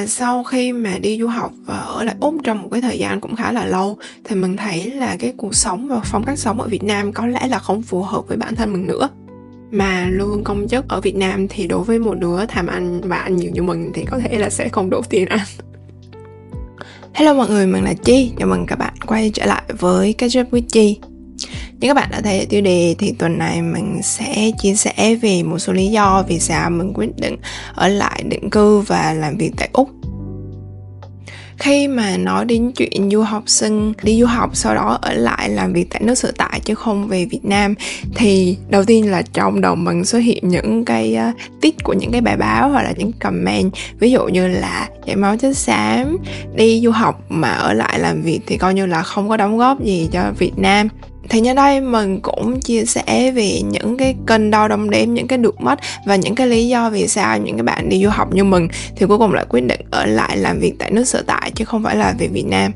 là sau khi mà đi du học và ở lại úc trong một cái thời gian cũng khá là lâu thì mình thấy là cái cuộc sống và phong cách sống ở việt nam có lẽ là không phù hợp với bản thân mình nữa. Mà lương công chức ở Việt Nam thì đối với một đứa tham ăn và ăn nhiều như mình thì có thể là sẽ không đủ tiền ăn. Hello mọi người, mình là Chi Chào mừng các bạn quay trở lại với Catch Up with Chi như các bạn đã thấy ở tiêu đề thì tuần này mình sẽ chia sẻ về một số lý do vì sao mình quyết định ở lại định cư và làm việc tại Úc. Khi mà nói đến chuyện du học sinh đi du học sau đó ở lại làm việc tại nước sở tại chứ không về Việt Nam thì đầu tiên là trong đầu mình xuất hiện những cái uh, tít của những cái bài báo hoặc là những comment. Ví dụ như là chảy máu chất xám đi du học mà ở lại làm việc thì coi như là không có đóng góp gì cho Việt Nam thì nhân đây, mình cũng chia sẻ về những cái cân đo đong đếm những cái được mất và những cái lý do vì sao những cái bạn đi du học như mình thì cuối cùng lại quyết định ở lại làm việc tại nước sở tại chứ không phải là về Việt Nam.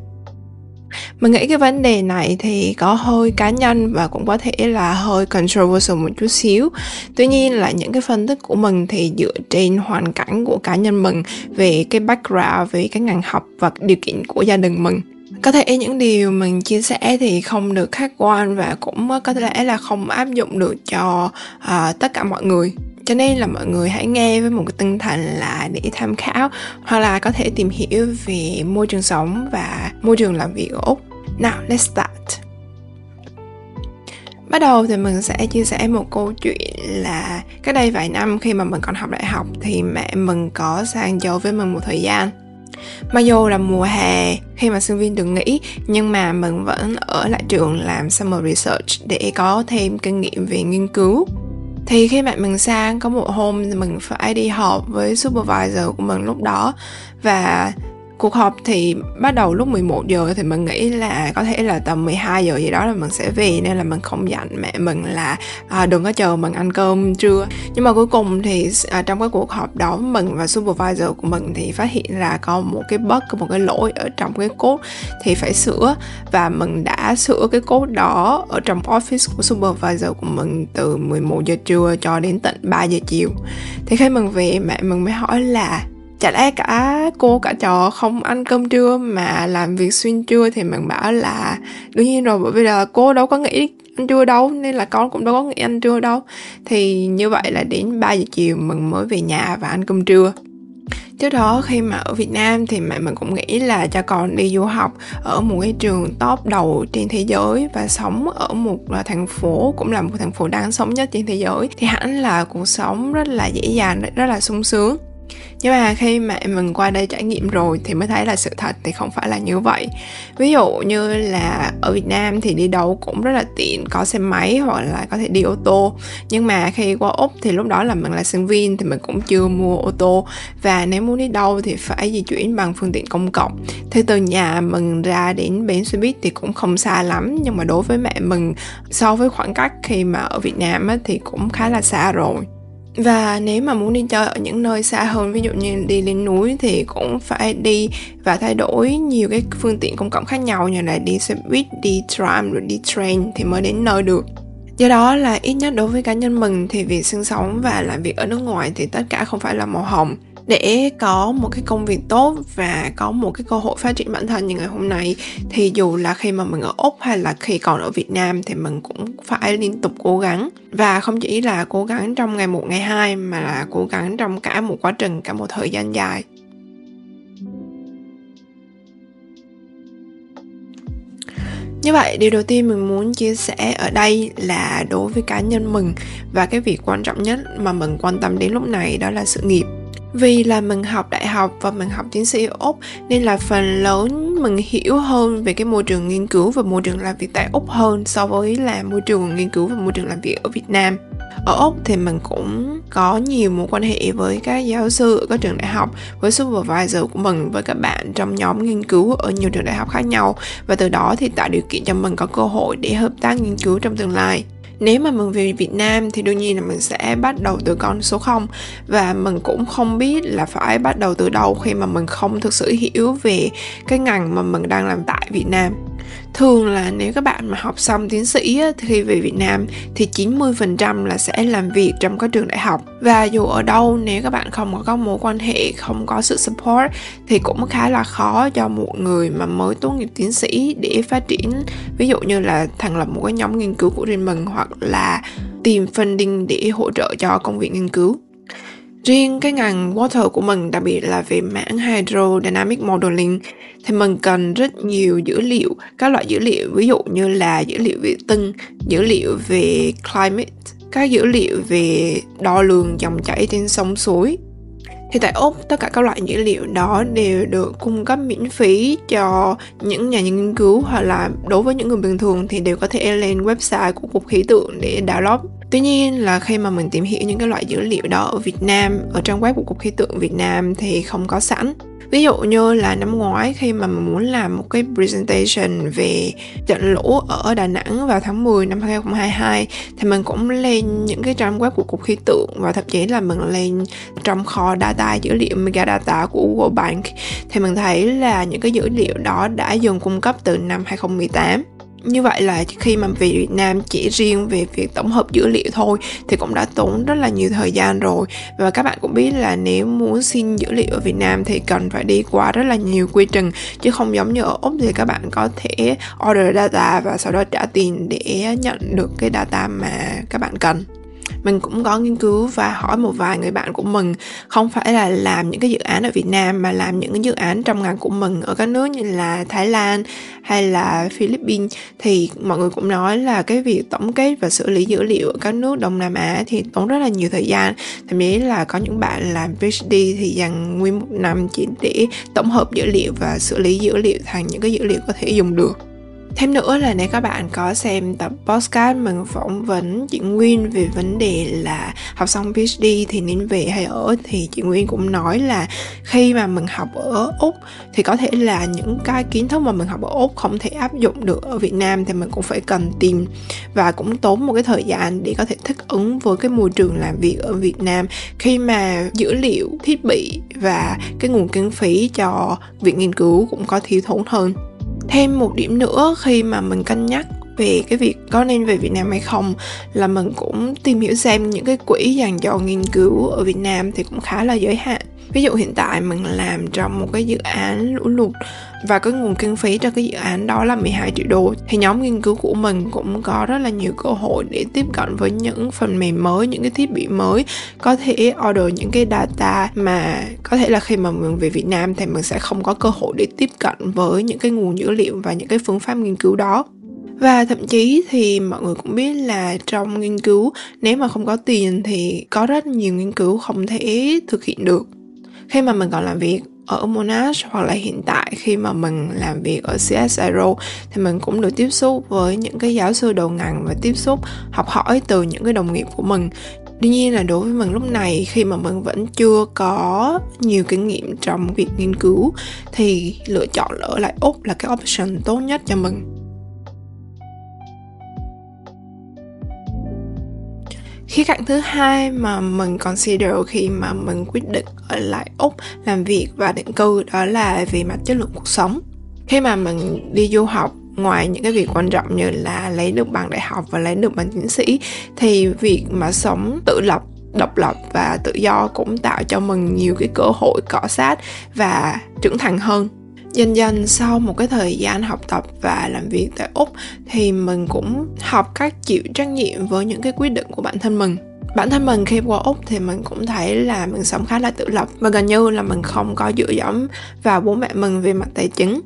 Mình nghĩ cái vấn đề này thì có hơi cá nhân và cũng có thể là hơi controversial một chút xíu. Tuy nhiên là những cái phân tích của mình thì dựa trên hoàn cảnh của cá nhân mình về cái background, về cái ngành học và điều kiện của gia đình mình có thể những điều mình chia sẻ thì không được khách quan và cũng ờ, có thể là không áp dụng được cho uh, tất cả mọi người. Cho nên là mọi người hãy nghe với một cái tinh thần là để tham khảo hoặc là có thể tìm hiểu về môi trường sống và môi trường làm việc ở úc. Nào let's start. Bắt đầu thì mình sẽ chia sẻ một câu chuyện là cách đây vài năm khi mà mình còn học đại học thì mẹ mình có sang châu với mình một thời gian. Mặc dù là mùa hè khi mà sinh viên được nghỉ, nhưng mà mình vẫn ở lại trường làm summer research để có thêm kinh nghiệm về nghiên cứu. Thì khi mà mình sang, có một hôm mình phải đi họp với supervisor của mình lúc đó và cuộc họp thì bắt đầu lúc 11 giờ thì mình nghĩ là có thể là tầm 12 giờ gì đó là mình sẽ về nên là mình không dặn mẹ mình là à, đừng có chờ mình ăn cơm trưa. Nhưng mà cuối cùng thì à, trong cái cuộc họp đó mình và supervisor của mình thì phát hiện là có một cái bug một cái lỗi ở trong cái cốt thì phải sửa. Và mình đã sửa cái cốt đó ở trong office của supervisor của mình từ 11 giờ trưa cho đến tận 3 giờ chiều. Thì khi mình về mẹ mình mới hỏi là chả lẽ cả cô, cả trò không ăn cơm trưa mà làm việc xuyên trưa thì mình bảo là, đương nhiên rồi, bởi vì là cô đâu có nghĩ ăn trưa đâu, nên là con cũng đâu có nghĩ ăn trưa đâu. Thì như vậy là đến 3 giờ chiều mình mới về nhà và ăn cơm trưa. Trước đó khi mà ở Việt Nam thì mẹ mình cũng nghĩ là cho con đi du học ở một cái trường top đầu trên thế giới và sống ở một thành phố, cũng là một thành phố đáng sống nhất trên thế giới. Thì hẳn là cuộc sống rất là dễ dàng, rất là sung sướng nhưng mà khi mà mình qua đây trải nghiệm rồi thì mới thấy là sự thật thì không phải là như vậy. Ví dụ như là ở việt nam thì đi đâu cũng rất là tiện có xe máy hoặc là có thể đi ô tô. Nhưng mà khi qua úc thì lúc đó là mình là sinh viên thì mình cũng chưa mua ô tô. Và nếu muốn đi đâu thì phải di chuyển bằng phương tiện công cộng. Thì từ nhà mình ra đến bến xe buýt thì cũng không xa lắm nhưng mà đối với mẹ mình so với khoảng cách khi mà ở việt nam á, thì cũng khá là xa rồi và nếu mà muốn đi chơi ở những nơi xa hơn, ví dụ như đi lên núi thì cũng phải đi và thay đổi nhiều cái phương tiện công cộng khác nhau, như là đi xe buýt, đi tram, rồi đi train thì mới đến nơi được. Do đó là ít nhất đối với cá nhân mình thì việc sinh sống và làm việc ở nước ngoài thì tất cả không phải là màu hồng để có một cái công việc tốt và có một cái cơ hội phát triển bản thân như ngày hôm nay thì dù là khi mà mình ở úc hay là khi còn ở việt nam thì mình cũng phải liên tục cố gắng. Và không chỉ là cố gắng trong ngày một ngày hai mà là cố gắng trong cả một quá trình cả một thời gian dài. Như vậy, điều đầu tiên mình muốn chia sẻ ở đây là đối với cá nhân mình và cái việc quan trọng nhất mà mình quan tâm đến lúc này đó là sự nghiệp vì là mình học đại học và mình học tiến sĩ ở úc, nên là phần lớn mình hiểu hơn về cái môi trường nghiên cứu và môi trường làm việc tại úc hơn so với là môi trường nghiên cứu và môi trường làm việc ở việt nam. Ở úc thì mình cũng có nhiều mối quan hệ với các giáo sư ở các trường đại học, với supervisor của mình với các bạn trong nhóm nghiên cứu ở nhiều trường đại học khác nhau. Và từ đó thì tạo điều kiện cho mình có cơ hội để hợp tác nghiên cứu trong tương lai nếu mà mình về Việt Nam thì đương nhiên là mình sẽ bắt đầu từ con số 0 và mình cũng không biết là phải bắt đầu từ đâu khi mà mình không thực sự hiểu về cái ngành mà mình đang làm tại Việt Nam thường là nếu các bạn mà học xong tiến sĩ á, thì khi về Việt Nam thì 90% là sẽ làm việc trong các trường đại học. Và dù ở đâu nếu các bạn không có, có mối quan hệ không có sự support thì cũng khá là khó cho một người mà mới tốt nghiệp tiến sĩ để phát triển. Ví dụ như là thành lập một cái nhóm nghiên cứu của riêng mình hoặc là tìm funding để hỗ trợ cho công việc nghiên cứu riêng cái ngành water của mình, đặc biệt là về mảng hydrodynamic modeling, thì mình cần rất nhiều dữ liệu, các loại dữ liệu, ví dụ như là dữ liệu vệ tinh, dữ liệu về climate, các dữ liệu về đo lường dòng chảy trên sông suối. Thì tại Úc, tất cả các loại dữ liệu đó đều được cung cấp miễn phí cho những nhà nghiên cứu hoặc là đối với những người bình thường thì đều có thể lên website của cục khí tượng để download tuy nhiên là khi mà mình tìm hiểu những cái loại dữ liệu đó ở Việt Nam, ở trang web của cục khí tượng Việt Nam thì không có sẵn. Ví dụ như là năm ngoái khi mà mình muốn làm một cái presentation về trận lũ ở Đà Nẵng vào tháng 10 năm 2022 thì mình cũng lên những cái trang web của cục khí tượng và thậm chí là mình lên trong kho data, dữ liệu mega data của World Bank thì mình thấy là những cái dữ liệu đó đã dừng cung cấp từ năm 2018 như vậy là khi mà về Việt Nam chỉ riêng về việc tổng hợp dữ liệu thôi thì cũng đã tốn rất là nhiều thời gian rồi. Và các bạn cũng biết là nếu muốn xin dữ liệu ở Việt Nam thì cần phải đi qua rất là nhiều quy trình, chứ không giống như ở Úc thì các bạn có thể order data và sau đó trả tiền để nhận được cái data mà các bạn cần mình cũng có nghiên cứu và hỏi một vài người bạn của mình, không phải là làm những cái dự án ở Việt Nam mà làm những cái dự án trong ngành của mình ở các nước như là Thái Lan hay là Philippines. Thì mọi người cũng nói là cái việc tổng kết và xử lý dữ liệu ở các nước Đông Nam Á thì tốn rất là nhiều thời gian. Thậm chí là có những bạn làm PhD thì dành nguyên một năm chỉ để tổng hợp dữ liệu và xử lý dữ liệu thành những cái dữ liệu có thể dùng được. Thêm nữa là nếu các bạn có xem tập podcast mình phỏng vấn chị Nguyên về vấn đề là học xong PhD thì nên về hay ở thì chị Nguyên cũng nói là khi mà mình học ở Úc thì có thể là những cái kiến thức mà mình học ở Úc không thể áp dụng được ở Việt Nam thì mình cũng phải cần tìm và cũng tốn một cái thời gian để có thể thích ứng với cái môi trường làm việc ở Việt Nam. Khi mà dữ liệu, thiết bị và cái nguồn kinh phí cho việc nghiên cứu cũng có thiếu thốn hơn thêm một điểm nữa khi mà mình cân nhắc về cái việc có nên về Việt Nam hay không là mình cũng tìm hiểu xem những cái quỹ dành cho nghiên cứu ở Việt Nam thì cũng khá là giới hạn ví dụ hiện tại mình làm trong một cái dự án lũ lụt và cái nguồn kinh phí cho cái dự án đó là 12 triệu đô, thì nhóm nghiên cứu của mình cũng có rất là nhiều cơ hội để tiếp cận với những phần mềm mới, những cái thiết bị mới. Có thể order những cái data mà có thể là khi mà mình về Việt Nam thì mình sẽ không có cơ hội để tiếp cận với những cái nguồn dữ liệu và những cái phương pháp nghiên cứu đó. Và thậm chí thì mọi người cũng biết là trong nghiên cứu, nếu mà không có tiền thì có rất nhiều nghiên cứu không thể thực hiện được khi mà mình còn làm việc ở Monash hoặc là hiện tại khi mà mình làm việc ở CSIRO thì mình cũng được tiếp xúc với những cái giáo sư đầu ngành và tiếp xúc, học hỏi từ những cái đồng nghiệp của mình Tuy nhiên là đối với mình lúc này, khi mà mình vẫn chưa có nhiều kinh nghiệm trong việc nghiên cứu, thì lựa chọn ở lại Úc là cái option tốt nhất cho mình. Khía cạnh thứ hai mà mình consider khi mà mình quyết định ở lại úc làm việc và định cư đó là về mặt chất lượng cuộc sống. Khi mà mình đi du học, ngoài những cái việc quan trọng như là lấy được bằng đại học và lấy được bằng tiến sĩ, thì việc mà sống tự lập, độc lập và tự do cũng tạo cho mình nhiều cái cơ hội cọ sát và trưởng thành hơn dần dần sau một cái thời gian học tập và làm việc tại úc thì mình cũng học cách chịu trách nhiệm với những cái quyết định của bản thân mình. Bản thân mình khi qua úc thì mình cũng thấy là mình sống khá là tự lập và gần như là mình không có dựa dẫm vào bố mẹ mình về mặt tài chính.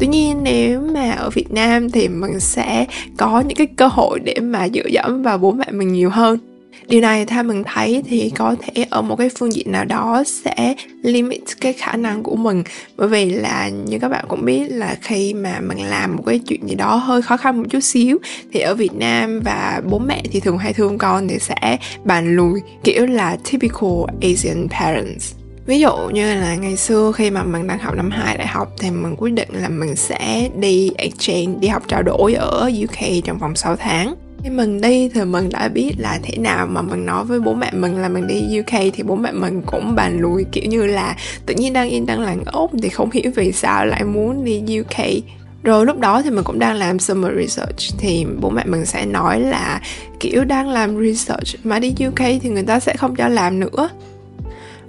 Tuy nhiên, nếu mà ở việt nam thì mình sẽ có những cái cơ hội để mà dựa dẫm vào bố mẹ mình nhiều hơn điều này theo mình thấy thì có thể ở một cái phương diện nào đó sẽ limit cái khả năng của mình. Bởi vì là như các bạn cũng biết là khi mà mình làm một cái chuyện gì đó hơi khó khăn một chút xíu, thì ở Việt Nam và bố mẹ thì thường hay thương con thì sẽ bàn lùi, kiểu là typical Asian parents. Ví dụ như là ngày xưa khi mà mình đang học năm 2 đại học thì mình quyết định là mình sẽ đi exchange, đi học trao đổi ở UK trong vòng 6 tháng khi mình đi thì mình đã biết là thế nào mà mình nói với bố mẹ mình là mình đi UK thì bố mẹ mình cũng bàn lùi kiểu như là tự nhiên đang yên đang lành ốp thì không hiểu vì sao lại muốn đi UK rồi lúc đó thì mình cũng đang làm summer research thì bố mẹ mình sẽ nói là kiểu đang làm research mà đi UK thì người ta sẽ không cho làm nữa.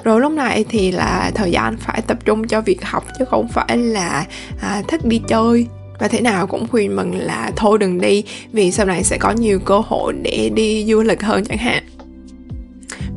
Rồi lúc này thì là thời gian phải tập trung cho việc học chứ không phải là à, thích đi chơi và thế nào cũng khuyên mình là thôi đừng đi, vì sau này sẽ có nhiều cơ hội để đi du lịch hơn chẳng hạn.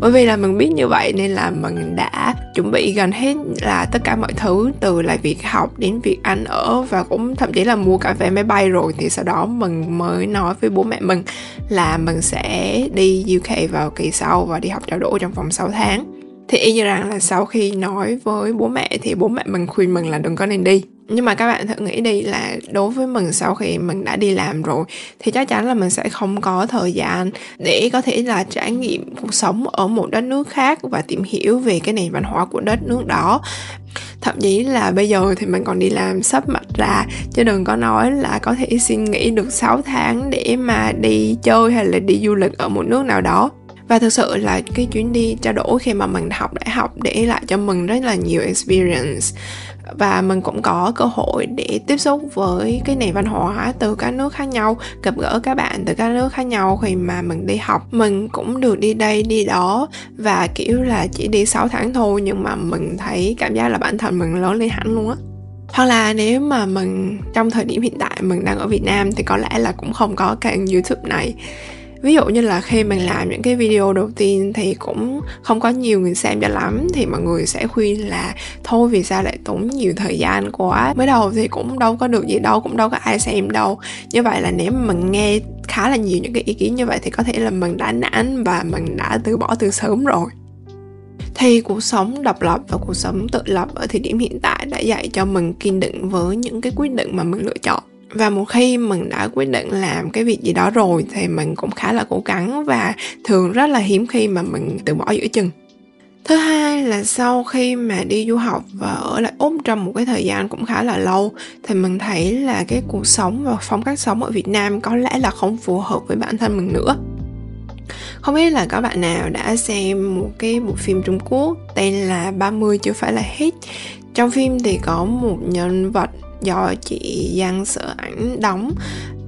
Bởi vì là mình biết như vậy nên là mình đã chuẩn bị gần hết là tất cả mọi thứ, từ là việc học đến việc ăn ở và cũng thậm chí là mua cả vé máy bay rồi. Thì sau đó mình mới nói với bố mẹ mình là mình sẽ đi UK vào kỳ sau và đi học trao đổi trong vòng 6 tháng. Thì y như rằng là sau khi nói với bố mẹ thì bố mẹ mình khuyên mình là đừng có nên đi nhưng mà các bạn thử nghĩ đi là đối với mình sau khi mình đã đi làm rồi, thì chắc chắn là mình sẽ không có thời gian để có thể là trải nghiệm cuộc sống ở một đất nước khác và tìm hiểu về cái nền văn hóa của đất nước đó. Thậm chí là bây giờ thì mình còn đi làm sắp mặt ra, chứ đừng có nói là có thể xin nghỉ được 6 tháng để mà đi chơi hay là đi du lịch ở một nước nào đó và thực sự là cái chuyến đi trao đổi khi mà mình học đại học để lại cho mình rất là nhiều experience. Và mình cũng có cơ hội để tiếp xúc với cái nền văn hóa từ các nước khác nhau, gặp gỡ các bạn từ các nước khác nhau khi mà mình đi học. Mình cũng được đi đây, đi đó và kiểu là chỉ đi 6 tháng thôi nhưng mà mình thấy cảm giác là bản thân mình lớn lên hẳn luôn á. Hoặc là nếu mà mình, trong thời điểm hiện tại mình đang ở Việt Nam thì có lẽ là cũng không có kênh YouTube này ví dụ như là khi mình làm những cái video đầu tiên thì cũng không có nhiều người xem cho lắm, thì mọi người sẽ khuyên là thôi vì sao lại tốn nhiều thời gian quá? Mới đầu thì cũng đâu có được gì đâu, cũng đâu có ai xem đâu. Như vậy là nếu mà mình nghe khá là nhiều những cái ý kiến như vậy thì có thể là mình đã nản và mình đã từ bỏ từ sớm rồi. Thì cuộc sống độc lập và cuộc sống tự lập ở thời điểm hiện tại đã dạy cho mình kiên định với những cái quyết định mà mình lựa chọn và một khi mình đã quyết định làm cái việc gì đó rồi thì mình cũng khá là cố gắng và thường rất là hiếm khi mà mình từ bỏ giữa chừng. Thứ hai là sau khi mà đi du học và ở lại úc trong một cái thời gian cũng khá là lâu thì mình thấy là cái cuộc sống và phong cách sống ở việt nam có lẽ là không phù hợp với bản thân mình nữa. Không biết là các bạn nào đã xem một cái bộ phim Trung Quốc tên là 30 chưa phải là hết trong phim thì có một nhân vật do chị Giang Sở Ảnh đóng.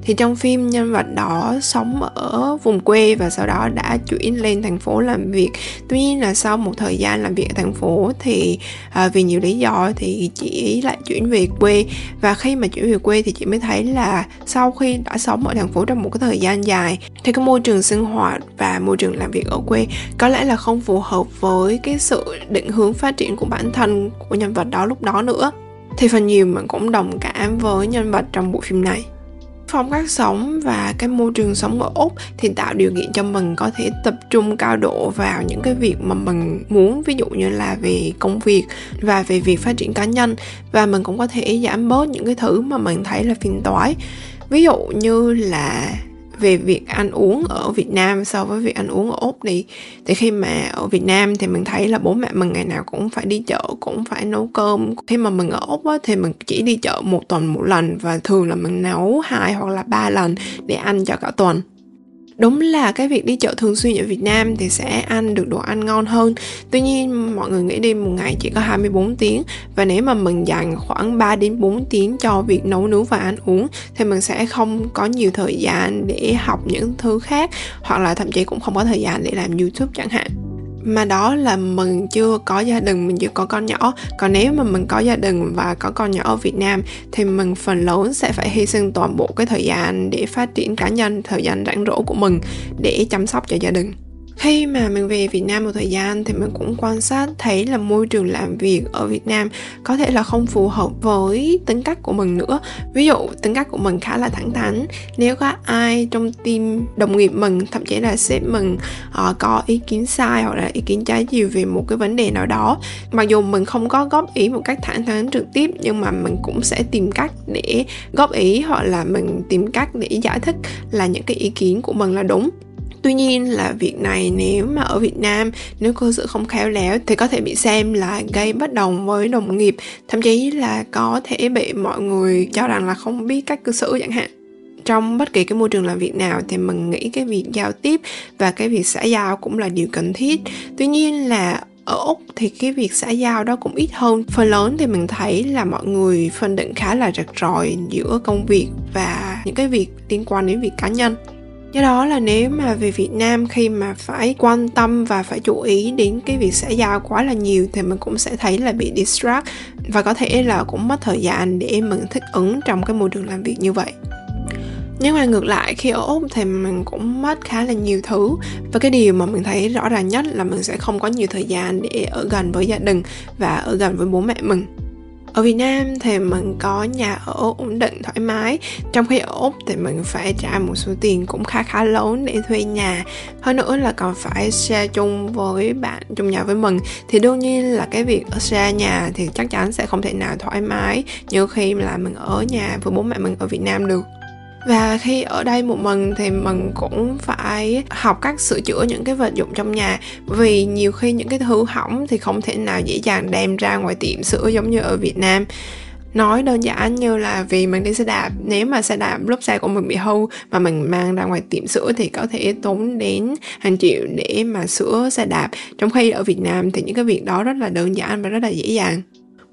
Thì trong phim nhân vật đó sống ở vùng quê và sau đó đã chuyển lên thành phố làm việc. Tuy nhiên là sau một thời gian làm việc ở thành phố thì à, vì nhiều lý do thì chị lại chuyển về quê. Và khi mà chuyển về quê thì chị mới thấy là sau khi đã sống ở thành phố trong một cái thời gian dài thì cái môi trường sinh hoạt và môi trường làm việc ở quê có lẽ là không phù hợp với cái sự định hướng phát triển của bản thân của nhân vật đó lúc đó nữa thì phần nhiều mình cũng đồng cảm với nhân vật trong bộ phim này. Phong cách sống và cái môi trường sống ở úc thì tạo điều kiện cho mình có thể tập trung cao độ vào những cái việc mà mình muốn, ví dụ như là về công việc và về việc phát triển cá nhân. Và mình cũng có thể giảm bớt những cái thứ mà mình thấy là phiền toái. Ví dụ như là về việc ăn uống ở Việt Nam so với việc ăn uống ở Úc đi. Thì khi mà ở Việt Nam thì mình thấy là bố mẹ mình ngày nào cũng phải đi chợ cũng phải nấu cơm. Khi mà mình ở Úc á, thì mình chỉ đi chợ một tuần một lần và thường là mình nấu hai hoặc là ba lần để ăn cho cả tuần đúng là cái việc đi chợ thường xuyên ở Việt Nam thì sẽ ăn được đồ ăn ngon hơn. Tuy nhiên, mọi người nghĩ đi, một ngày chỉ có 24 tiếng. Và nếu mà mình dành khoảng 3 đến 4 tiếng cho việc nấu nướng và ăn uống, thì mình sẽ không có nhiều thời gian để học những thứ khác, hoặc là thậm chí cũng không có thời gian để làm YouTube chẳng hạn mà đó là mình chưa có gia đình, mình chưa có con nhỏ. Còn nếu mà mình có gia đình và có con nhỏ ở việt nam, thì mình phần lớn sẽ phải hy sinh toàn bộ cái thời gian để phát triển cá nhân, thời gian rảnh rỗi của mình để chăm sóc cho gia đình khi mà mình về Việt Nam một thời gian thì mình cũng quan sát thấy là môi trường làm việc ở Việt Nam có thể là không phù hợp với tính cách của mình nữa. Ví dụ tính cách của mình khá là thẳng thắn. Nếu có ai trong team đồng nghiệp mình thậm chí là sếp mình uh, có ý kiến sai hoặc là ý kiến trái chiều về một cái vấn đề nào đó mặc dù mình không có góp ý một cách thẳng thắn trực tiếp nhưng mà mình cũng sẽ tìm cách để góp ý hoặc là mình tìm cách để giải thích là những cái ý kiến của mình là đúng tuy nhiên là việc này nếu mà ở việt nam, nếu cư xử không khéo léo thì có thể bị xem là gây bất đồng với đồng nghiệp. Thậm chí là có thể bị mọi người cho rằng là không biết cách cư xử chẳng hạn. Trong bất kỳ cái môi trường làm việc nào thì mình nghĩ cái việc giao tiếp và cái việc xã giao cũng là điều cần thiết. Tuy nhiên là ở úc thì cái việc xã giao đó cũng ít hơn. Phần lớn thì mình thấy là mọi người phân định khá là rạch ròi giữa công việc và những cái việc liên quan đến việc cá nhân do đó là nếu mà về việt nam khi mà phải quan tâm và phải chú ý đến cái việc xã giao quá là nhiều thì mình cũng sẽ thấy là bị distract và có thể là cũng mất thời gian để mình thích ứng trong cái môi trường làm việc như vậy. Nhưng mà ngược lại, khi ở úc thì mình cũng mất khá là nhiều thứ và cái điều mà mình thấy rõ ràng nhất là mình sẽ không có nhiều thời gian để ở gần với gia đình và ở gần với bố mẹ mình ở Việt Nam thì mình có nhà ở ổn định, thoải mái. Trong khi ở Úc thì mình phải trả một số tiền cũng khá khá lớn để thuê nhà. Hơn nữa là còn phải share chung với bạn, chung nhà với mình. Thì đương nhiên là cái việc ở share nhà thì chắc chắn sẽ không thể nào thoải mái như khi là mình ở nhà với bố mẹ mình ở Việt Nam được và khi ở đây một mình thì mình cũng phải học cách sửa chữa những cái vật dụng trong nhà. Vì nhiều khi những cái thứ hỏng thì không thể nào dễ dàng đem ra ngoài tiệm sửa giống như ở Việt Nam. Nói đơn giản như là vì mình đi xe đạp, nếu mà xe đạp lúc xe của mình bị hư mà mình mang ra ngoài tiệm sửa thì có thể tốn đến hàng triệu để mà sửa xe đạp. Trong khi ở Việt Nam thì những cái việc đó rất là đơn giản và rất là dễ dàng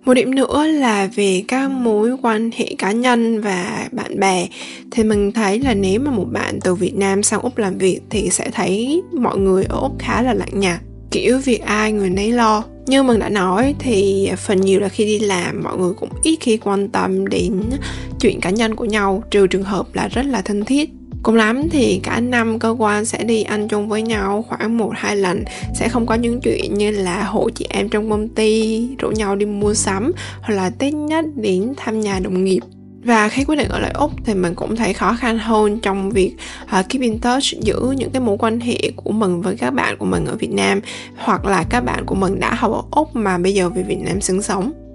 một điểm nữa là về các mối quan hệ cá nhân và bạn bè. Thì mình thấy là nếu mà một bạn từ việt nam sang úc làm việc thì sẽ thấy mọi người ở úc khá là lạnh nhạt, kiểu việc ai người nấy lo. Như mình đã nói thì phần nhiều là khi đi làm, mọi người cũng ít khi quan tâm đến chuyện cá nhân của nhau, trừ trường hợp là rất là thân thiết. Cùng lắm thì cả năm cơ quan sẽ đi ăn chung với nhau khoảng một hai lần. Sẽ không có những chuyện như là hộ chị em trong công ty rủ nhau đi mua sắm Hoặc là Tết nhất đến thăm nhà đồng nghiệp. Và khi quyết định ở lại Úc thì mình cũng thấy khó khăn hơn trong việc uh, keep in touch giữ những cái mối quan hệ của mình với các bạn của mình ở Việt Nam hoặc là các bạn của mình đã học ở Úc mà bây giờ về Việt Nam sinh sống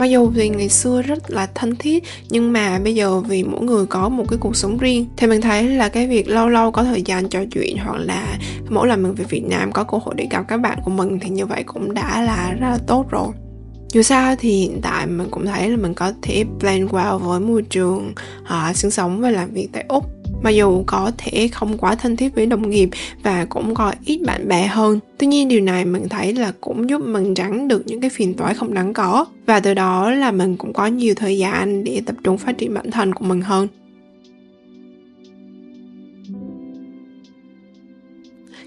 mặc dù thì ngày xưa rất là thân thiết nhưng mà bây giờ vì mỗi người có một cái cuộc sống riêng thì mình thấy là cái việc lâu lâu có thời gian trò chuyện hoặc là mỗi lần mình về Việt Nam có cơ hội để gặp các bạn của mình thì như vậy cũng đã là rất là tốt rồi. Dù sao thì hiện tại mình cũng thấy là mình có thể blend well với môi trường uh, sinh sống và làm việc tại úc mặc dù có thể không quá thân thiết với đồng nghiệp và cũng có ít bạn bè hơn, tuy nhiên điều này mình thấy là cũng giúp mình tránh được những cái phiền toái không đáng có. Và từ đó là mình cũng có nhiều thời gian để tập trung phát triển bản thân của mình hơn.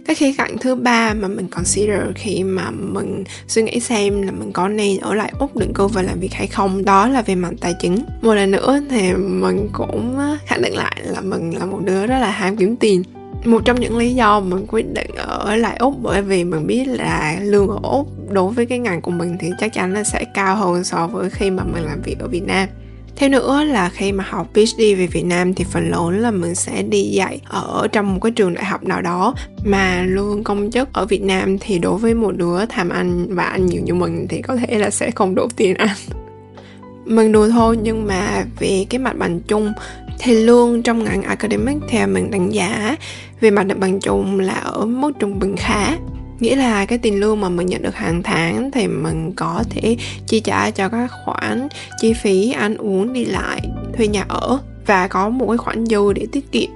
Cái khía cạnh thứ ba mà mình consider khi mà mình suy nghĩ xem là mình có nên ở lại úc định cư và làm việc hay không, đó là về mặt tài chính. Một lần nữa thì mình cũng ờ, khẳng định lại là mình là một đứa rất là ham kiếm tiền. Một trong những lý do mình quyết định ở lại úc bởi vì mình biết là lương ở úc đối với cái ngành của mình thì chắc chắn là sẽ cao hơn so với khi mà mình làm việc ở việt nam. Thêm nữa là khi mà học PhD về Việt Nam thì phần lớn là mình sẽ đi dạy ở trong một cái trường đại học nào đó. Mà lương công chức ở Việt Nam thì đối với một đứa tham ăn và ăn nhiều như mình thì có thể là sẽ không đủ tiền ăn. Mình đùa thôi, nhưng mà về cái mặt bằng chung thì lương trong ngành academic theo mình đánh giá về mặt bằng chung là ở mức trung bình khá nghĩa là cái tiền lương mà mình nhận được hàng tháng thì mình có thể chi trả cho các khoản chi phí ăn uống đi lại, thuê nhà ở và có một cái khoản dư để tiết kiệm.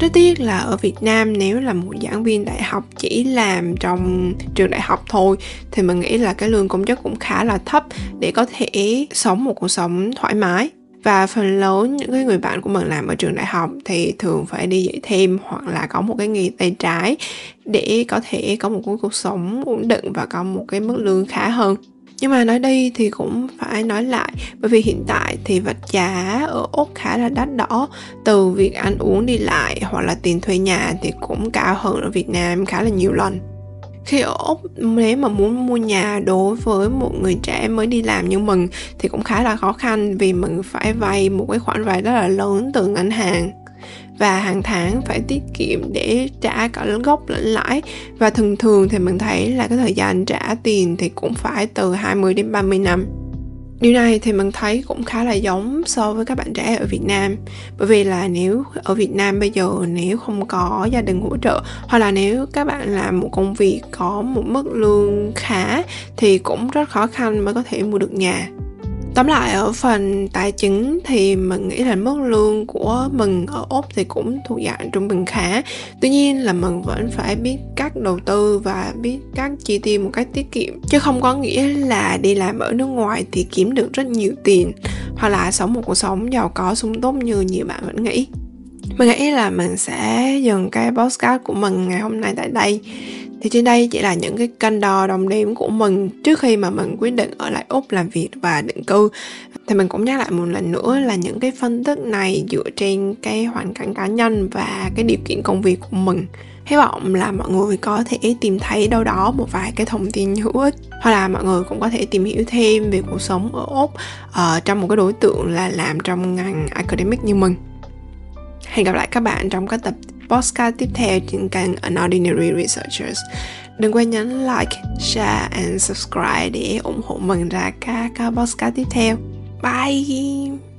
Rất tiếc là ở Việt Nam nếu là một giảng viên đại học chỉ làm trong trường đại học thôi thì mình nghĩ là cái lương công chức cũng khá là thấp để có thể sống một cuộc sống thoải mái và phần lớn những cái người bạn của mình làm ở trường đại học thì thường phải đi dạy thêm hoặc là có một cái nghề tay trái để có thể có một cái cuộc sống ổn định và có một cái mức lương khá hơn. Nhưng mà nói đi thì cũng phải nói lại, bởi vì hiện tại thì vật giá ở úc khá là đắt đỏ. Từ việc ăn uống đi lại hoặc là tiền thuê nhà thì cũng cao hơn ở việt nam khá là nhiều lần khi ở úc, nếu mà muốn mua nhà đối với một người trẻ mới đi làm như mình thì cũng khá là khó khăn vì mình phải vay một cái khoản vay rất là lớn từ ngân hàng. Và hàng tháng phải tiết kiệm để trả cả gốc lẫn lãi. Và thường thường thì mình thấy là cái thời gian trả tiền thì cũng phải từ 20 đến 30 năm điều này thì mình thấy cũng khá là giống so với các bạn trẻ ở Việt Nam. Bởi vì là nếu ở Việt Nam bây giờ nếu không có gia đình hỗ trợ, hoặc là nếu các bạn làm một công việc có một mức lương khá, thì cũng rất khó khăn mới có thể mua được nhà. Tóm lại, ở phần tài chính thì mình nghĩ là mức lương của mình ở Úc thì cũng thuộc dạng trung bình khá. Tuy nhiên là mình vẫn phải biết cách đầu tư và biết cách chi tiêu một cách tiết kiệm. Chứ không có nghĩa là đi làm ở nước ngoài thì kiếm được rất nhiều tiền, Hoặc là sống một cuộc sống giàu có, sung túc như nhiều bạn vẫn nghĩ. Mình nghĩ là mình sẽ dừng cái podcast của mình ngày hôm nay tại đây thì trên đây chỉ là những cái cân đo đồng điểm của mình trước khi mà mình quyết định ở lại úc làm việc và định cư. Thì mình cũng nhắc lại một lần nữa là những cái phân tích này dựa trên cái hoàn cảnh cá nhân và cái điều kiện công việc của mình. Hy vọng là mọi người có thể tìm thấy đâu đó một vài cái thông tin hữu ích hoặc là mọi người cũng có thể tìm hiểu thêm về cuộc sống ở úc uh, trong một cái đối tượng là làm trong ngành academic như mình. Hẹn gặp lại các bạn trong các tập podcast tiếp theo trên kênh Unordinary Researchers. Đừng quên nhấn like, share and subscribe để ủng hộ mình ra các podcast tiếp theo. Bye!